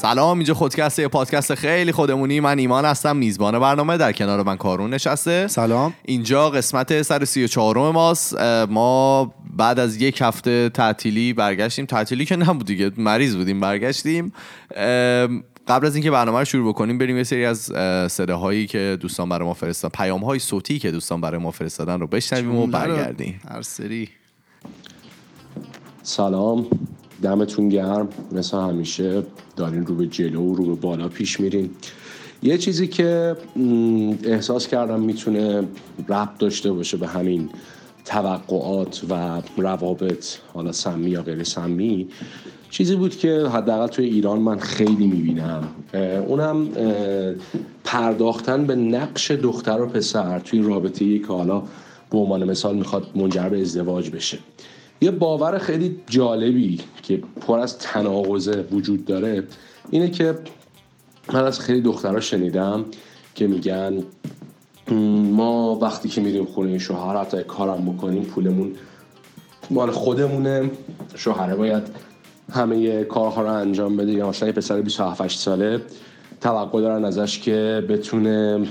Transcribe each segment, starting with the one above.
سلام اینجا خودکسته یه پادکست خیلی خودمونی. من ایمان هستم میزبان برنامه در کنار من کارون نشسته. سلام. اینجا قسمت سر سی و چهارم ماست. ما بعد از یک هفته تعطیلی برگشتیم. تعطیلی که نبود دیگه مریض بودیم برگشتیم. قبل از اینکه برنامه رو شروع بکنیم بریم یه سری از صداهایی که دوستان برای ما فرستادن پیام های صوتی که دوستان برای ما فرستادن رو بشنویم و برگردیم. هر سری. سلام. دمتون گرم. مثل همیشه دارین رو به جلو و رو به بالا پیش میرین. یه چیزی که احساس کردم می‌تونه ربط داشته باشه به همین توقعات و روابط حالا سمی یا غیر سمی چیزی بود که حداقل توی ایران من خیلی می‌بینم. اونم پرداختن به نقش دختر و پسر توی رابطه که حالا به عنوان مثال می‌خواد منجر به ازدواج بشه. یه باور خیلی جالبی که پر از تناقض وجود داره اینه که من از خیلی دخترها شنیدم که میگن ما وقتی که میریم خونه شوهر حتی کارم بکنیم پولمون مال خودمونه شوهره باید همه کارها رو انجام بده یا مثلا یه پسر 27 ساله توقع دارن ازش که بتونه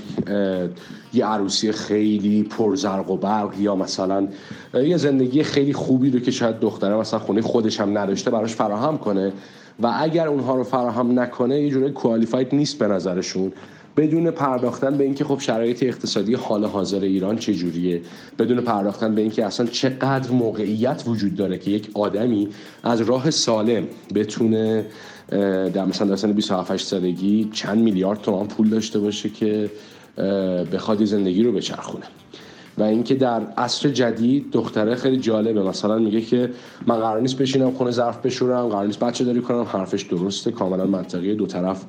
یه عروسی خیلی پرزرق و برق یا مثلا یه زندگی خیلی خوبی رو که شاید دختره مثلا خونه خودش هم نداشته براش فراهم کنه. و اگر اونها رو فراهم نکنه یه جوری کوالیفاید نیست به نظرشون. بدون پرداختن به اینکه خب شرایط اقتصادی حال حاضر ایران چجوریه بدون پرداختن به اینکه اصلا چقدر موقعیت وجود داره که یک آدمی از راه سالم بتونه در مثلا در سن 27 سالگی چند میلیارد تومان پول داشته باشه که بخواد زندگی رو بچرخونه. و اینکه در عصر جدید دختره خیلی جالبه مثلا میگه که من قرار نیست بشینم خونه ظرف بشورم قرار نیست بچه داری کنم حرفش درسته کاملا منطقیه دو طرف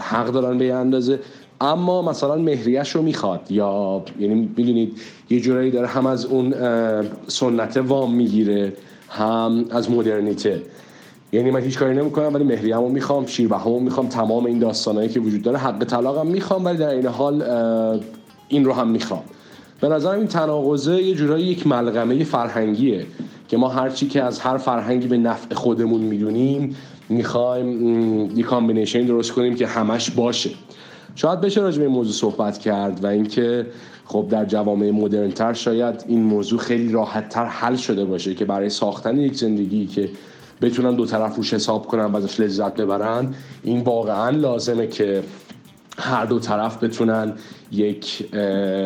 حق دارن به اندازه. اما مثلا مهریش رو می‌خواد یا یعنی می‌دونید یه جورایی داره هم از اون سنت وام می‌گیره هم از مدرنیته. یعنی من هیچ کاری نمی‌کنم ولی مهریه‌مو می‌خوام شیربهامو می‌خوام تمام این داستانایی که وجود داره حق طلاقم می‌خوام ولی در این حال این رو هم می‌خوام. به نظرم این تناقضه یه جورایی یک ملغمه فرهنگیه که ما هرچی که از هر فرهنگی به نفع خودمون می‌دونیم می‌خوایم یه combination درست کنیم که همش باشه. شاید بشه راجع به این موضوع صحبت کرد و اینکه خب در جوامع مدرنتر شاید این موضوع خیلی راحتتر حل شده باشه که برای ساختن یک زندگی که بتونن دو طرف روش حساب کنن و ازش لذت ببرن این واقعا لازمه که هر دو طرف بتونن یک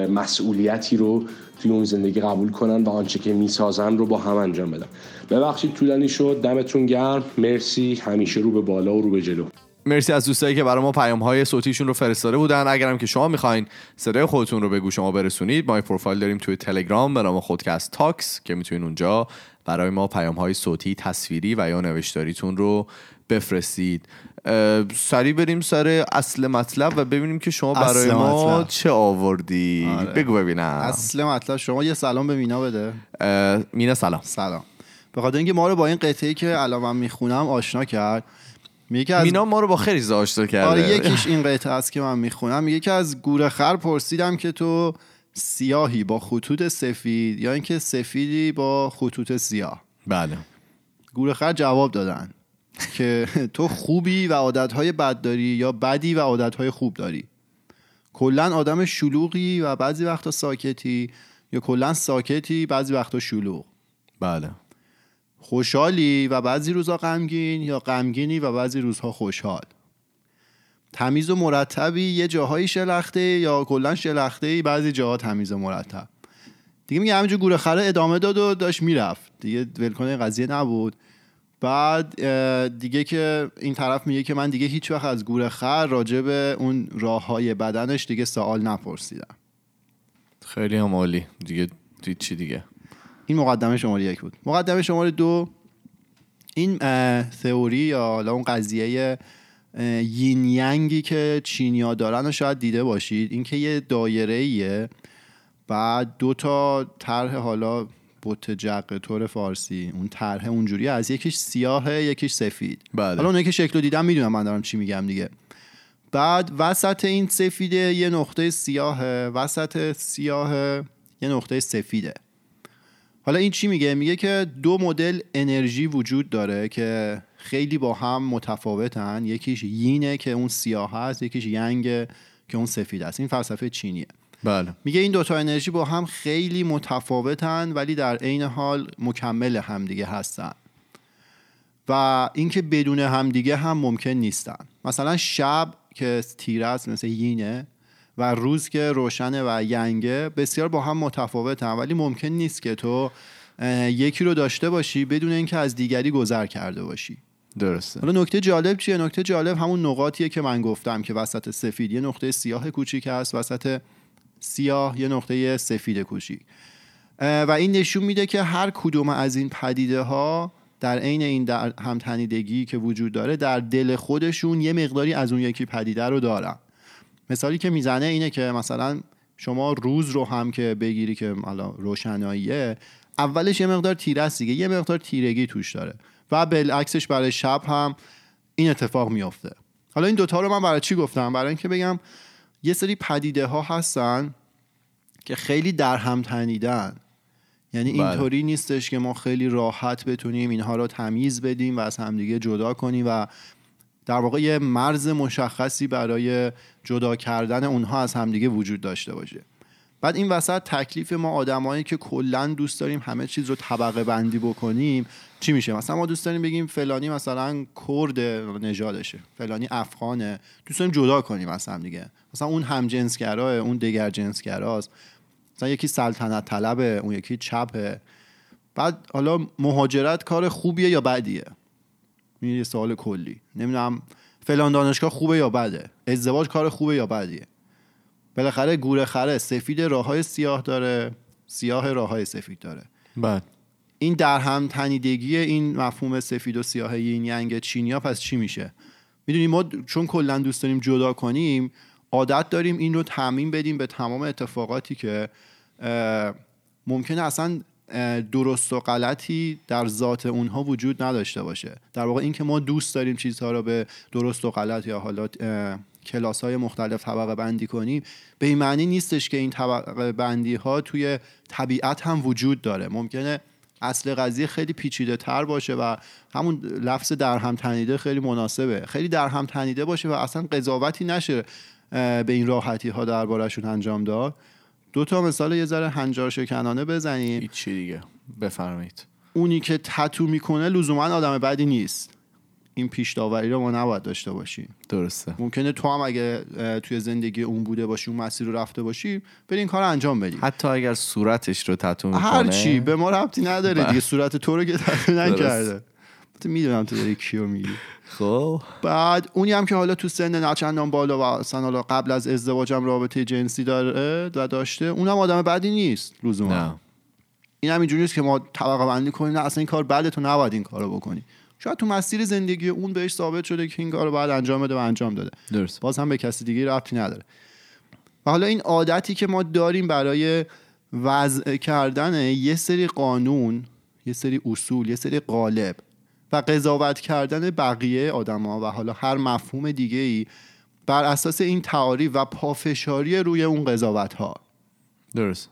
مسئولیتی رو توی اون زندگی قبول کنن و آنچه که می‌سازن رو با هم انجام بدن. ببخشید طولانی شد. دمتون گرم. مرسی. همیشه رو به بالا و رو به جلو. مرسی از دوستایی که برای ما پیام های صوتیشون رو فرستاده بودن. اگرم که شما می‌خواین صدای خودتون رو به گوش شما برسونید ما پروفایل داریم توی تلگرام به نام خودکست تاکس که می‌تونید اونجا برای ما پیام های صوتی تصویری و یا نوشتاریتون رو بفرستید. سریع بریم سر اصل مطلب و ببینیم که شما برای ما چه آوردی. آره. بگو ببینم. اصل مطلب شما یه سلام به مینا بده. مینا سلام. سلام. به خاطر اینکه ما رو با این قطعه که الان من می‌خونم آشنا کرد. میگه از... مینا ما رو با خیلی آشنا کرده. آره یکیش این قطعه است که من می‌خونم. میگه که از گوره خر پرسیدم که تو سیاهی با خطوط سفید یا اینکه سفیدی با خطوط سیاه. بله. گورخر جواب دادن. که تو خوبی و عادتهای بد داری یا بدی و عادتهای خوب داری. کلا آدم شلوغی و بعضی وقتا ساکتی یا کلا ساکتی بعضی وقتا شلوغ. بله. خوشحالی و بعضی روزها غمگین یا غمگینی و بعضی روزها خوشحال. تمیز و مرتبی یه جاهایی شلخته یا کلا شلخته بعضی جاها تمیز و مرتب. دیگه میگه همینجور گوره خره ادامه داد و داشت می‌رفت. دیگه ولکنه قضیه نبود. بعد دیگه که این طرف میگه که من دیگه هیچ وقت از گوره خر راجع به اون راه های بدنش دیگه سوال نپرسیدم. خیلی هم عالی. دیگه چی دیگه. این مقدمه شماره یک بود. مقدمه شماره دو این تئوری یا اون قضیه یین ینگی که چینیا دارن رو شاید دیده باشید اینکه یه دایره ایه بعد دو تا طرح حالا بوت جق طور فارسی اون طرح اونجوری. از یکیش سیاه یکیش سفید. بله. حالا اونایی که شکل دیدم می‌دونم من دارم چی میگم دیگه. بعد وسط این سفیده یه نقطه سیاه وسط سیاه یه نقطه سفیده. حالا این چی میگه؟ میگه که دو مدل انرژی وجود داره که خیلی با هم متفاوتن. یکیش یینه که اون سیاه هست یکیش ینگه که اون سفید است این فلسفه چینیه. بله. میگه این دوتا انرژی با هم خیلی متفاوتن ولی در عین حال مکمل همدیگه هستن. و اینکه بدون همدیگه هم ممکن نیستن. مثلا شب که تیره است مثل یینه و روز که روشنه و ینگه بسیار با هم متفاوتن ولی ممکن نیست که تو یکی رو داشته باشی بدون اینکه از دیگری گذر کرده باشی. درسته. حالا نکته جالب چیه؟ نکته جالب همون نقاطیه که من گفتم که وسط سفید یه نقطه سیاه کوچیک هست وسط سیاه یه نقطه سفید کوچیک. و این نشون میده که هر کدوم از این پدیده ها در عین این در همتنیدگی که وجود داره در دل خودشون یه مقداری از اون یکی پدیده رو دارن. مثالی که می‌زنه اینه که مثلا شما روز رو هم که بگیری که حالا روشناییه اولش یه مقدار تیره است دیگه یه مقدار تیرگی توش داره. و بالعکسش برای شب هم این اتفاق میافته. حالا این دوتا رو من برای چی گفتم؟ برای اینکه بگم یه سری پدیده ها هستن که خیلی در هم تنیدن یعنی بله. اینطوری نیستش که ما خیلی راحت بتونیم اینها رو تمیز بدیم و از همدیگه جدا کنیم و در واقع یه مرز مشخصی برای جدا کردن اونها از همدیگه وجود داشته باشه بعد این وسط تکلیف ما آدمایی که کلا دوست داریم همه چیز رو طبقه بندی بکنیم چی میشه؟ مثلا ما دوست داریم بگیم فلانی مثلا کرد نژادشه فلانی افغانه دوست داریم جدا کنیم هم دیگه. مثلا اون هم جنسگراه اون دگر جنسگراست. مثلا یکی سلطنت طلبه اون یکی چپه. بعد حالا مهاجرت کار خوبیه یا بدیه؟ این یه سوال کلی. نمی‌دونم فلان دانشگاه خوبه یا بده؟ ازدواج کار خوبه یا بدیه؟ بالاخره گوره خره سفید راه های سیاه داره. سیاه راه های سفید داره. بله این در هم تنیدگی این مفهوم سفید و سیاه یین ینگ چینیا پس چی میشه؟ می‌دونیم ما چون کلا دوست داریم جدا کنیم عادت داریم این رو تعمین بدیم به تمام اتفاقاتی که ممکنه اصلا درست و غلطی در ذات اونها وجود نداشته باشه. در واقع اینکه ما دوست داریم چیزها رو به درست و غلط یا حالا کلاس های مختلف طبقه بندی کنیم به این معنی نیستش که این طبقه بندی ها توی طبیعت هم وجود داره. ممکنه اصل قضیه خیلی پیچیده تر باشه و همون لفظ در هم تنیده خیلی مناسبه. خیلی در هم تنیده باشه و اصلا قضاوتی نشه به این راحتی ها دربارهشون انجام داد. دو تا مثال یه ذره هنجار شکنانه بزنیم. هیچی دیگه. بفرمایید. اونی که تتو می‌کنه لزوما آدم بدی نیست. این پیش داوری رو ما نباید داشته باشیم. درسته. ممکنه تو هم اگه توی زندگی اون بوده باشی اون مسیر رو رفته باشی بری این کار رو انجام بدی حتی اگر صورتش رو تتو می‌کنه. هر چی به ما ربطی نداره دیگه. صورت تو رو که تتو نکرده. می‌دونم تو داری کیو میگی. خب. بعد اونی هم که حالا تو سن نچندان بالا و اصلا حالا قبل از ازدواجم رابطه جنسی داره و داشته اونم آدم بدی نیست لزوما. این هم اینجوری نیست که ما طبقه بندی کنیم نه اصلا این کار بده تو نباید این کارو بکنی. شاید تو مسیر زندگی اون بهش ثابت شده که این کارو باید انجام بده و انجام داده. درست. باز هم به کسی دیگه ربطی نداره. و حالا این عادتی که ما داریم برای وضع کردن یه سری قانون یه سری اصول یه سری قالب و قضاوت کردن بقیه آدما و حالا هر مفهوم دیگه ای بر اساس این تعاریف و پافشاری روی اون قضاوت ها درست.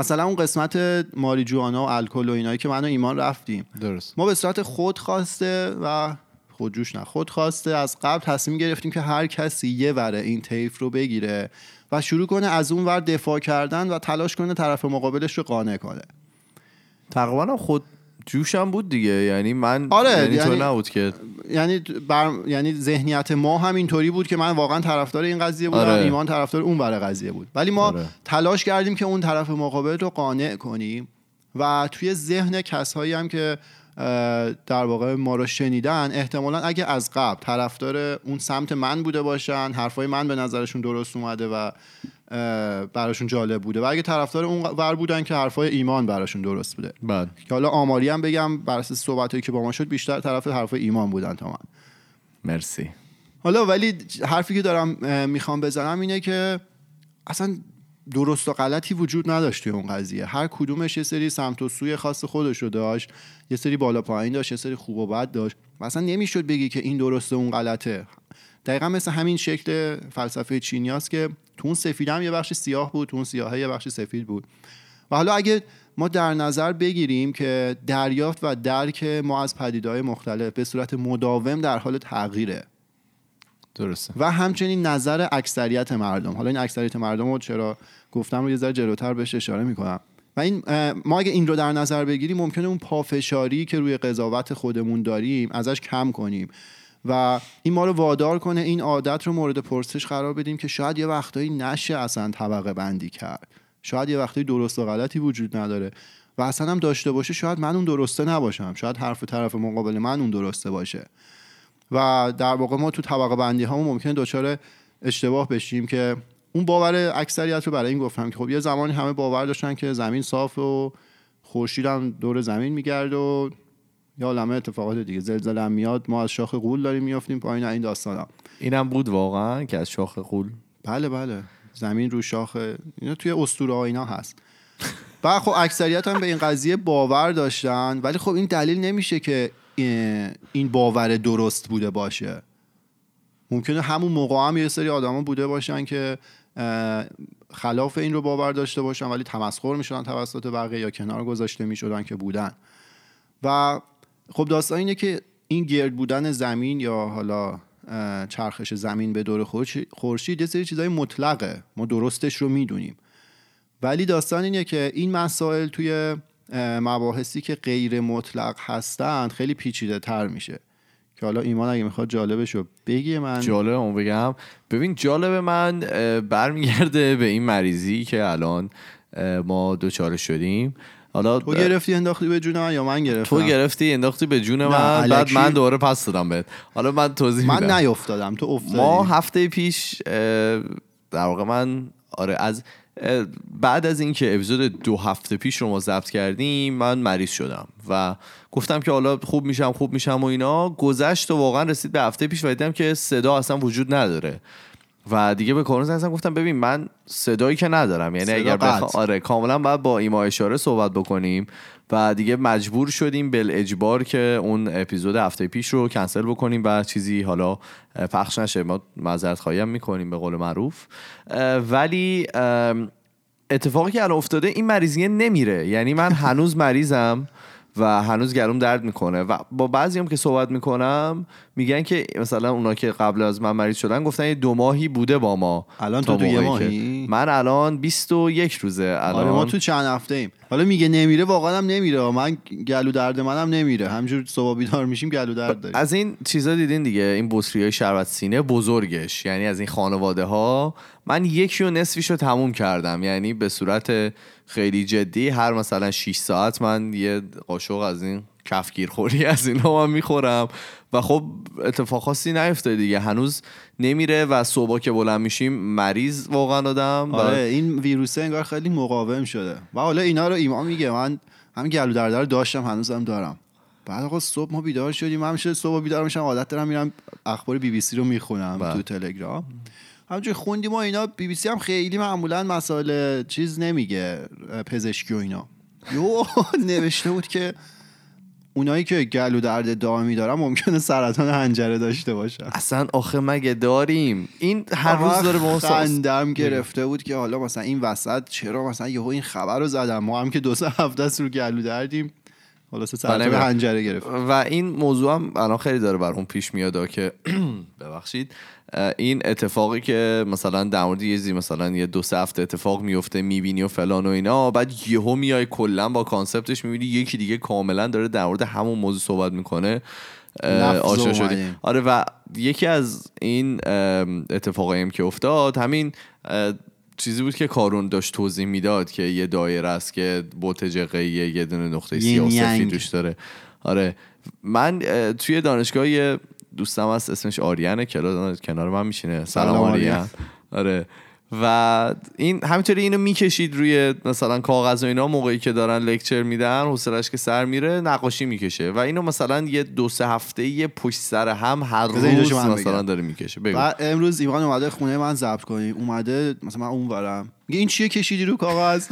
مثلا اون قسمت ماریجوانا و الکل و اینایی که من و ایمان رفتیم. درست. ما به صورت خود خواسته و خودجوش نه خود خواسته از قبل تصمیم گرفتیم که هر کسی یه وره این طیف رو بگیره و شروع کنه از اون ور دفاع کردن و تلاش کنه طرف مقابلش رو قانع کنه. تقریبا خود جوشم بود دیگه یعنی من آره، یعنی, یعنی- تو نبود که یعنی بر... یعنی ذهنیت ما هم اینطوری بود که من واقعا طرفدار این قضیه بودم آره. ایمان طرفدار اون ور قضیه بود ولی ما آره. تلاش کردیم که اون طرف مقابل رو قانع کنیم و توی ذهن کسایی هم که در واقع ما رو شنیدن احتمالا اگه از قبل طرفدار اون سمت من بوده باشن حرفای من به نظرشون درست اومده و براشون جالب بوده. و اگه طرفدار اون ور بودن که حرفای ایمان براشون درست بوده. بعد که حالا آماری هم بگم بر اساس صحبتایی که با ما شد بیشتر طرف حرف ایمان بودن تا من. مرسی. حالا ولی حرفی که دارم می‌خوام بزنم اینه که اصلا درست و غلطی وجود نداشت توی اون قضیه. هر کدومش یه سری سمت و سوی خاص خودش رو داشت یه سری بالا پایین داشت یه سری خوب و بد داشت. و اصلا نمی‌شد بگی که این درسته اون غلطه. دقیقا مثل همین شکل فلسفه چینیاست که تو اون سفید هم یه بخش سیاه بود تو اون سیاه یه بخش سفید بود. و حالا اگه ما در نظر بگیریم که دریافت و درک ما از پدیدهای مختلف به صورت مداوم در حال تغییره. درسته. و همچنین نظر اکثریت مردم. حالا این اکثریت مردم رو چرا گفتم رو یه ذره جلوتر بهش اشاره می‌کنم. و این ما اگه این رو در نظر بگیریم ممکنه اون پافشاری که روی قضاوت خودمون داریم ازش کم کنیم. و این ما رو وادار کنه این عادت رو مورد پرسش قرار بدیم که شاید یه وقتایی نشه اصلا طبقه بندی کرد. شاید یه وقتایی درست و غلطی وجود نداره. و اصلا هم داشته باشه شاید من اون درسته نباشم. شاید حرف طرف مقابل من اون درسته باشه. و در واقع ما تو طبقه بندی ها ممکنه دچار اشتباه بشیم که اون باور اکثریت رو برای این گفتم که خب یه زمانی همه باور داشتن که زمین صاف و خورشید هم دور زمین میگرد و یا عالمه اتفاقات دیگه زلزله میاد. ما از شاخ قول داریم میافتیم پایین این داستانم اینم بود واقعا که از شاخ قول بله بله. زمین رو شاخ اینا توی اسطوره ها اینا هست. بعد خب اکثریت هم به این قضیه باور داشتن. ولی خب این دلیل نمیشه که این باور درست بوده باشه. ممکنه همون موقع هم یه سری آدما بوده باشن که خلاف این رو باور داشته باشن ولی تمسخر می‌شدن توسط بقیه یا کنار گذاشته می‌شدن که بودن. و خب داستان اینه که این گرد بودن زمین یا حالا چرخش زمین به دور خورشید یه سری چیزای مطلقه. ما درستش رو می‌دونیم. ولی داستان اینه که این مسائل توی مباحثی که غیر مطلق هستند خیلی پیچیده تر میشه. که حالا ایمان اگه می‌خواد جالبش رو بگی من جالب اون بگم. ببین جالب من برمیگرده به این مریضی که الان ما دوچاره شدیم. حالا تو گرفتی انداختی به جون من یا من گرفتم؟ تو گرفتی انداختی به جون من بعد من دوباره پس دادم بهت. حالا من توضیح من میدم. نیافتادم تو افتادی. ما هفته پیش در واقع من آره از بعد از اینکه اپیزود دو هفته پیش رو ما ضبط کردیم من مریض شدم و گفتم که حالا خوب میشم خوب میشم و اینا. گذشت و واقعا رسید به هفته پیش و دیدم که صدا اصلا وجود نداره. و دیگه به کارون زنگ گفتم ببین من صدایی که ندارم. یعنی اگر بخوا... آره کاملا باید با ایما اشاره صحبت بکنیم و دیگه مجبور شدیم بل اجبار که اون اپیزود هفته پیش رو کنسل بکنیم و چیزی حالا پخش نشه. ما معذرت خواهی می‌کنیم به قول معروف. ولی اتفاقی که الان افتاده این مریضیه نمیره. یعنی من هنوز مریضم. و هنوز گلوم درد می‌کنه. و با بعضی هم که صحبت می‌کنم میگن که مثلا اونا که قبل از من مریض شدن گفتن یه دو ماهی بوده با ما الان تو دو یه ماهی؟ من الان 21 روزه الان. آره ما تو چند هفته ایم. حالا میگه نمیره واقعا هم نمیره. من گلو درد منم نمیره. همجور صبح بیدار میشیم گلو درد داریم. از این چیزا دیدین دیگه. این بطری های شربت سینه بزرگش. یعنی از این خانواده ها من یکی و نصفیش رو تموم کردم. یعنی به صورت خیلی جدی. هر مثلا 6 ساعت من یه قاشق از این کفگیر خوری از اینا من می‌خورم. و خب اتفاق خاصی نیفتاده دیگه. هنوز نمیره و صبح که بلند میشیم مریض واقعا آدم. آره این ویروسه انگار خیلی مقاوم شده. و حالا اینا رو ایمان میگه. من هم گلو درد رو داشتم هنوزم دارم. بعد آقا صبح ما بیدار شدیم. همیشه صبح بیدار میشم عادت دارم میرم اخبار بی بی سی رو می‌خونم بله. تو تلگرام. همچنین خوندیم و اینا بی بی سی هم خیلی معمولا مسائل چیز نمیگه پزشکی و اینا. یو نوشته بود که اونایی که گلو درد دائمی دارن ممکنه سرطان حنجره داشته باشن. اصلا آخه مگه داریم؟ این هر روز داره ما خندم گرفته بود که حالا مثلا این وسط چرا؟ مثلا یهو این خبر رو زدم. ما هم که دو سه هفته است رو گلو دردیم. خلاص سرطان بله، حنجره گرفت. و این موضوع هم الان خیلی داره بر اون پیش میاد که ببخشید. این اتفاقی که مثلا در مورد یه زی مثلا یه دو سه هفته اتفاق میفته می‌بینی و فلان و اینا بعد یهو میای کلا با کانسپتش می‌بینی یکی دیگه کاملا داره در مورد همون موضوع صحبت می‌کنه. آشنا شدیم آره و یکی از این اتفاقایی که افتاد همین چیزی بود که کارون داشت توضیح می‌داد که یه دایره است که بوت جقه یه دونه نقطه سیاه توش داره. آره. من توی دانشگاه دوستم هست اسمش آریانه کنار من میشینه. سلام آریان. آره. و این همینطوری اینو می‌کشید روی مثلا کاغذ و اینا موقعی که دارن لکچر میدن حوصلش که سر میره نقاشی می‌کشه. و اینو مثلا یه دو سه هفته یه پشت سر هم هر روز مثلا داره می‌کشه. و امروز ایمان اومده خونه من ضبط کنیم اومده مثلا من اون ورم میگه این چیه کشیدی رو کاغذ؟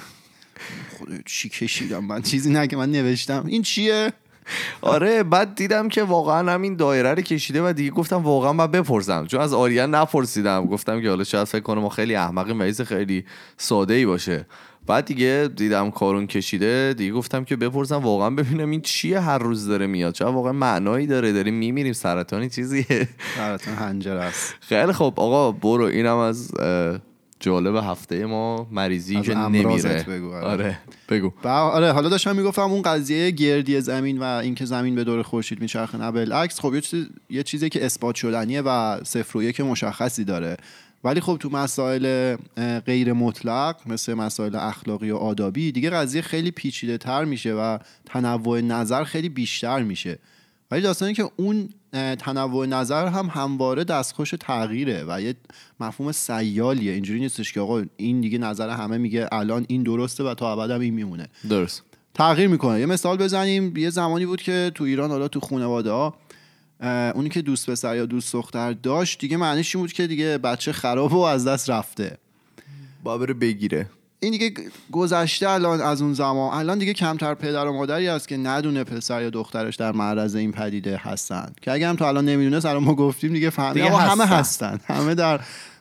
خدا چی کشیدم من؟ چیزی نه که من نوشتم. این چیه؟ آره بعد دیدم که واقعا همین دایره رو کشیده و دیگه گفتم واقعا من بپرسم. چون از آریان نپرسیدم. گفتم که حالا شاید فکر کنم ما خیلی احمقیم و خیلی ساده ای باشه. بعد دیگه دیدم کارون کشیده. دیگه گفتم که بپرسم واقعا ببینم این چیه هر روز داره میاد. چرا واقعا معنایی داره؟ داریم میمیریم. سرطانی چیزیه. سرطان حنجره است. خیلی خب آقا برو. اینم از جالب هفته ما مریضی که نمیره. بگو، آره. آره بگو. آره حالا داشتم می‌گفتم اون قضیه گردی زمین و اینکه زمین به دور خورشید میچرخه نه بالعکس خب یه چیز یه چیزی که اثبات شدنیه و صفر و یک مشخصی داره. ولی خب تو مسائل غیر مطلق مثل مسائل اخلاقی و آدابی دیگه قضیه خیلی پیچیده تر میشه و تنوع نظر خیلی بیشتر میشه. ولی داستانی که اون تنوع نظر هم همواره دستخوش تغییره و یه مفهوم سیالیه. اینجوری نیستش که آقا این دیگه نظر همه میگه الان این درسته و تا ابد هم این میمونه. درست. تغییر می‌کنه. یه مثال بزنیم. یه زمانی بود که تو ایران حالا تو خانواده ها اونی که دوست پسر یا دوست دختر داشت دیگه معنیش این بود که دیگه بچه خراب و از دست رفته. با بره بگیره. این دیگه گذشته الان از اون زمان الان دیگه کمتر پدر و مادری هست که ندونه پسر یا دخترش در معرض این پدیده هستن. که اگه هم تو الان نمی‌دونه الان ما گفتیم دیگه فهمیدیم همه هستن. همه در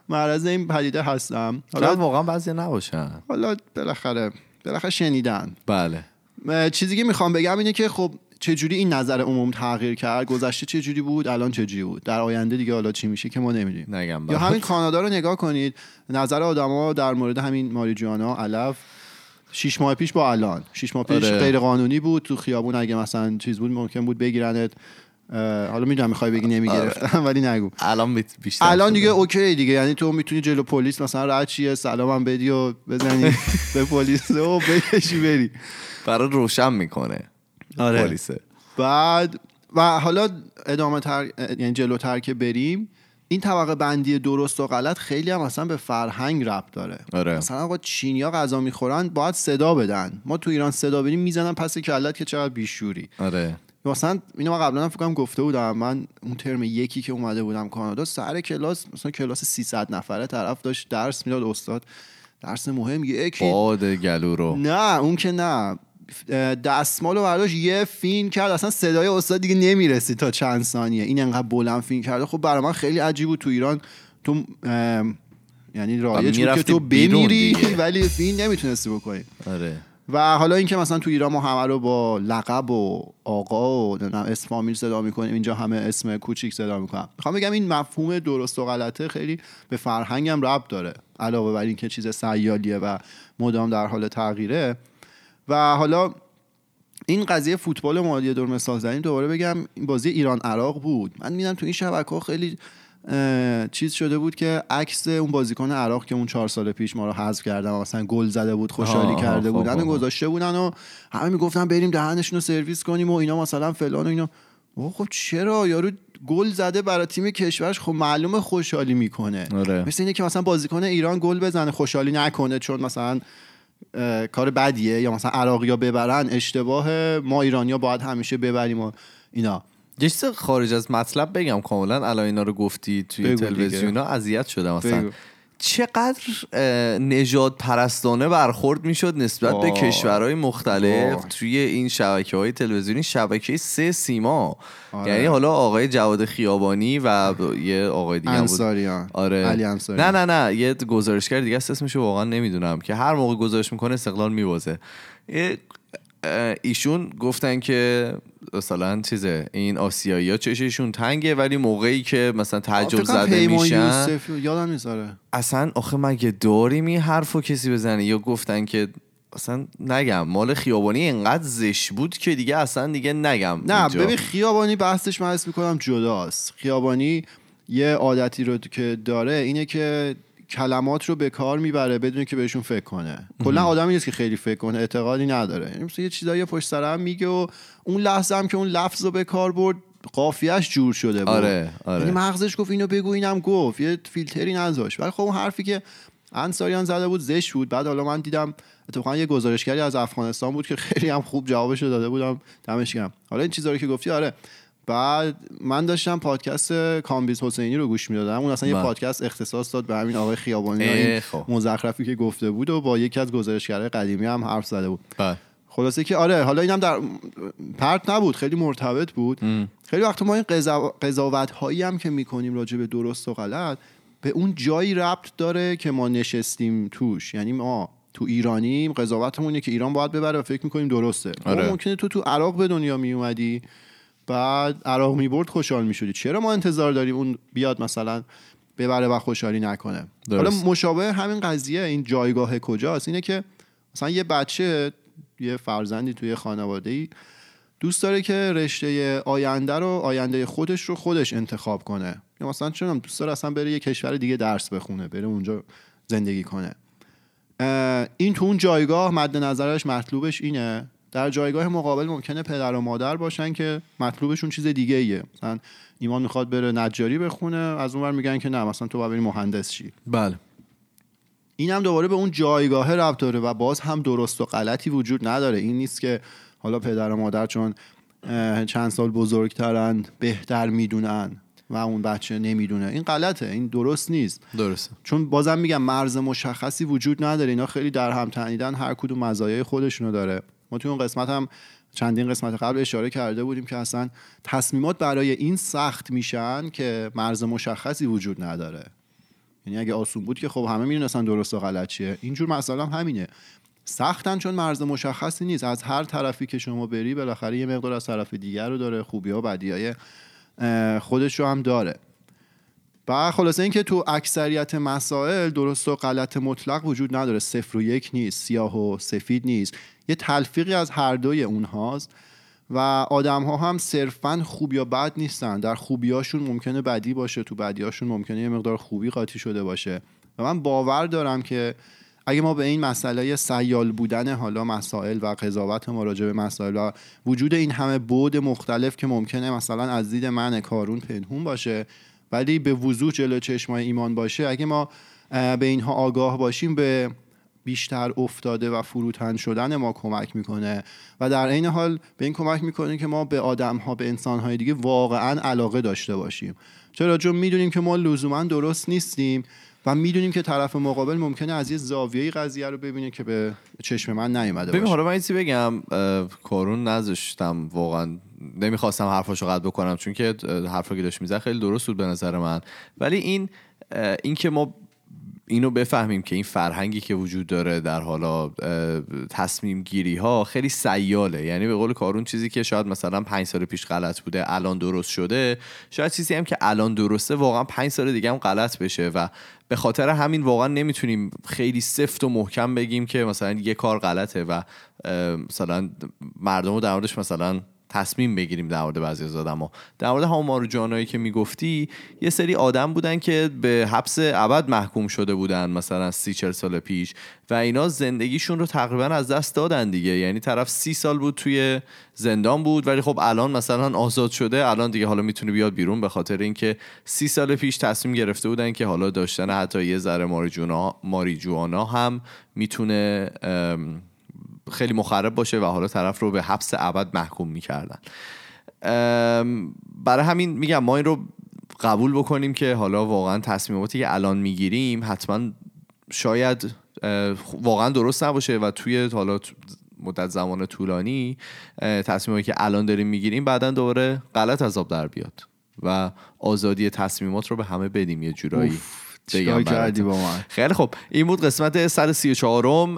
معرض این پدیده هستن. حالا واقعا بعضی نباشن. حالا بالاخره بالاخره شنیدن. بله. چیزی که می‌خوام بگم اینه که خب چجوری این نظر عموم تغییر کرد؟ گذشته چجوری بود؟ الان چجوری بود؟ در آینده دیگه حالا چی میشه که ما نمی‌دونیم. نگم یا. همین کانادا رو نگاه کنید. نظر آدما در مورد همین ماریجوانا علف شیش ماه پیش با الان. شیش ماه پیش آره. غیر قانونی بود تو خیابون. اگه مثلا چیز بود ممکن بود بگیرنت. حالا می‌دونم می‌خوای بگی نمی‌گرفتم ولی نگو. الان بیشتر الان. دیگه اوکی دیگه. یعنی تو می‌تونی جلو پلیس مثلا رد چیه سلامم بدی و بزنی به پلیس. و بکشی بری. برات روشن می‌کنه. آره. پلیسه بعد و حالا ادامه تر یعنی جلوتر که بریم این طبقه بندی درست و غلط خیلی هم مثلا به فرهنگ ربط داره. آره. مثلا آقا چینیا غذا می‌خورن باید صدا بدن. ما تو ایران صدا بدیم می‌زنن پس کلت که چقدر بیشوری. آره. مثلا اینو من قبلا هم فکر گفته بودم. من اون ترم یکی که اومده بودم کانادا سر کلاس مثلا کلاس 300 نفره طرف داشت درس می‌داد استاد درس مهم یکی باد گلو رو. نه اون که نه. دستمال رو برداشت یه فین کرد اصلا صدای استاد دیگه نمی‌رسید تا چند ثانیه. این انقدر بلند فین کرده. خب برای من خیلی عجیب بود تو ایران. تو یعنی رایج بود که تو بمیری. ولی فین نمی‌تونستی بکنی. آره. و حالا اینکه مثلا تو ایران ما همه رو با لقب و آقا و اسم فامیل صدا می‌کنیم اینجا همه اسم کوچیک صدا می‌کنم می‌خوام بگم این مفهوم درست و غلطه خیلی به فرهنگم ربط داره. علاوه بر اینکه چیز سیالیه و مدام در حال تغییره. و حالا این قضیه فوتبال ما یه دور مثال زدیم دوباره بگم این بازی ایران عراق بود. من میدم تو این شبکه ها خیلی چیز شده بود که عکس اون بازیکن عراق که اون چهار سال پیش ما رو حذف کردن و مثلا گل زده بود خوشحالی کرده خب، بودن و خب. گذاشته بودن و همه می‌گفتن بریم دهنشون رو سرویس کنیم و اینا مثلا فلان و اینا. خب چرا؟ یارو گل زده برای تیم کشورش خب معلومه خوشحالی می‌کنه. آره. مثل اینه که مثلا بازیکن ایران گل بزنه خوشحالی نکنه چون مثلا کار بدیه؟ یا مثلا عراقی ها ببرن اشتباه ما ایرانیا باید همیشه ببریم و اینا. یه چیز خارج از مطلب بگم کاملا الان اینا رو گفتی توی تلویزیون ها اذیت شدم مثلا. چقدر نژاد پرستانه برخورد می‌شد نسبت به واه. کشورهای مختلف واه. توی این شبکه های تلویزیونی شبکه سه سیما. آره. یعنی حالا آقای جواد خیابانی و یه آقای دیگه انصاریان. آره. علی انصاریان نه نه نه. یه گزارشگر دیگه است اسمشو واقعا نمی‌دونم که هر موقع گزارش می‌کنه استقلال اه، ایشون گفتن که مثلا چیزه این آسیایی ها چششون تنگه ولی موقعی که مثلا تعجب زده میشن یادم نیست آره. اصلا آخه مگه داریم این حرف رو کسی بزنه یا گفتن که اصلا نگم مال خیابانی انقدر زش بود که دیگه اصلا دیگه نگم نه اینجا. ببین خیابانی بحثش من حس می‌کنم جداست. خیابانی یه عادتی رو که داره اینه که کلمات رو به کار می‌بره بدون که بهشون فکر کنه. کلا آدمی نیست که خیلی فکر کنه اعتقادی نداره. یعنی مثلا یه چیزایی پشت سر هم میگه و اون لحظه هم که اون لفظ رو به کار برد قافیهش جور شده بود. آره، آره. یعنی مغزش گفت اینو بگو اینم گفت. یه فیلتری نذاشت. ولی خب اون حرفی که انصاریان زده بود زشت بود. بعد حالا من دیدم اتفاقا یه گزارشگری از افغانستان بود که خیلی هم خوب جوابش رو داده بود. دمش گرم. حالا این چیزا رو که گفتی آره. بعد من داشتم پادکست کامبیز حسینی رو گوش می‌دادم اون اصلا یه بله. پادکست اختصاص داد به همین آقای خیابانی این خب. مزخرفی که گفته بود و با یکی از گزارشگرای قدیمی هم حرف زده بود بله. خلاصه که آره حالا اینم در پرت نبود خیلی مرتبط بود خیلی وقت ما این قضاوت هایی هم که می‌کنیم راجع به درست و غلط به اون جایی ربط داره که ما نشستیم توش یعنی ما تو ایرانیم قضاوتمون که ایران باید ببره و فکر می‌کنیم درسته آره. ممکنه تو تو عراق به دنیا می اومدی بعد عراق می‌برد خوشحال می‌شدی چرا ما انتظار داریم اون بیاد مثلا ببره و خوشحالی نکنه؟ حالا مشابه همین قضیه این جایگاه کجاست؟ اینه که مثلا یه بچه یه فرزندی توی خانواده ای دوست داره که رشته آینده رو آینده خودش رو خودش انتخاب کنه. یا مثلا چون دوست داره اصلا بره یه کشور دیگه درس بخونه بره اونجا زندگی کنه. این تو اون جایگاه مد نظرش مطلوبش اینه؟ در جایگاه مقابل ممکنه پدر و مادر باشن که مطلوبشون چیز دیگه ایه مثلا ایمان می‌خواد بره نجاری بخونه از اونور میگن که نه مثلا تو باید مهندس شی. بله. این هم دوباره به اون جایگاه ربط داره و باز هم درست و غلطی وجود نداره. این نیست که حالا پدر و مادر چون چند سال بزرگترن بهتر می‌دونن و اون بچه نمی‌دونه. این غلطه این درست نیست. درسته. چون بازم میگم مرز مشخصی وجود نداره. اینا خیلی در هم تنیدن هر کدوم مزایای خودشونو داره. ما توی اون قسمت هم چندین قسمت قبل اشاره کرده بودیم که اصلا تصمیمات برای این سخت میشن که مرز مشخصی وجود نداره. یعنی اگه آسون بود که خب همه می‌دونستن درست و غلط چیه. اینجور مسئله هم همینه. سختن چون مرز مشخصی نیست. از هر طرفی که شما بری بالاخره یه مقدار از طرف دیگر رو داره خوبی ها بدی های خودش رو هم داره. و خلاصه اینکه تو اکثریت مسائل درست و غلط مطلق وجود نداره. صفر و یک نیست سیاه و سفید نیست. یه تلفیقی از هر دوی اونهاست و آدم ها هم صرفا خوب یا بد نیستن. در خوبیاشون ممکنه بدی باشه تو بدیاشون ممکنه یه مقدار خوبی قاطی شده باشه. و من باور دارم که اگه ما به این مسئله سیال بودن حالا مسائل و قضاوت ما راجع به مسائل و وجود این همه بود مختلف که ممکنه مثلا از دید من کارون پنهون باشه ولی به وضوح جلو چشمای ایمان باشه اگه ما به اینها آگاه باشیم به بیشتر افتاده و فروتن شدن ما کمک می‌کنه. و در عین حال به این کمک می‌کنه که ما به آدم ها به انسان های دیگه واقعا علاقه داشته باشیم. چرا؟ چون می‌دونیم که ما لزوما درست نیستیم و می‌دونیم که طرف مقابل ممکنه از یه زاویه قضیه رو ببینه که به چشم من نیومده باشه. حالا من بگم کارون نذاشتم واقعا نمی‌خواستم حرفاشو قد بکنم چون که حرفا که داشت میزه خیلی درست بود به نظر من. ولی این این که ما اینو بفهمیم که این فرهنگی که وجود داره در حالا تصمیم گیری ها خیلی سیاله. یعنی به قول کارون چیزی که شاید مثلا پنج سال پیش غلط بوده الان درست شده شاید چیزی هم که الان درسته واقعا پنج سال دیگه هم غلط بشه و به خاطر همین واقعا نمی‌تونیم خیلی سفت و محکم بگیم که مثلا یه کار غلطه و مثلا مردم رو در موردش مثلا تصمیم بگیریم در مورد بعضی از آدما در مورد همون جانایی که می‌گفتی یه سری آدم بودن که به حبس ابد محکوم شده بودن مثلا سی چل سال پیش و اینا زندگیشون رو تقریبا از دست دادن دیگه. یعنی طرف سی سال بود توی زندان بود ولی خب الان مثلا آزاد شده الان دیگه حالا می‌تونه بیاد بیرون به خاطر اینکه سی سال پیش تصمیم گرفته بودن که حالا داشتن حتی یه ذره ماریجوانا هم می‌تونه خیلی مخرب باشه و حالا طرف رو به حبس ابد محکوم می‌کردن. برای همین میگم ما این رو قبول بکنیم که حالا واقعا تصمیماتی که الان می‌گیریم حتما شاید واقعا درست نباشه و توی حالا مدت زمان طولانی تصمیماتی که الان داریم می‌گیریم بعدا دوباره غلط عذاب در بیاد و آزادی تصمیمات رو به همه بدیم یه جورایی. چیکار کردی با من؟ خیلی خب این بود قسمت 134 م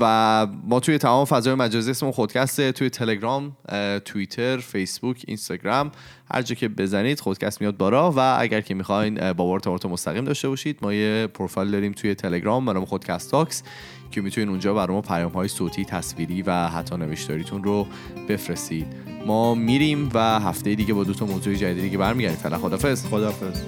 و ما توی تمام فضای مجازی اسمون خودکسته. توی تلگرام توییتر فیسبوک اینستاگرام هر جا که بزنید خودکست میاد بارا و اگر که می‌خواین با ما ارتباط مستقیم داشته باشید ما یه پروفایل داریم توی تلگرام برام خودکست تاکس که می‌تونید اونجا برای ما پیام های صوتی تصویری و حتی نوشتاریتون رو بفرستید. ما میریم و هفته دیگه با دو تا موضوع جدیدی که برمیگردیم. فعلا خدافظ خدافظ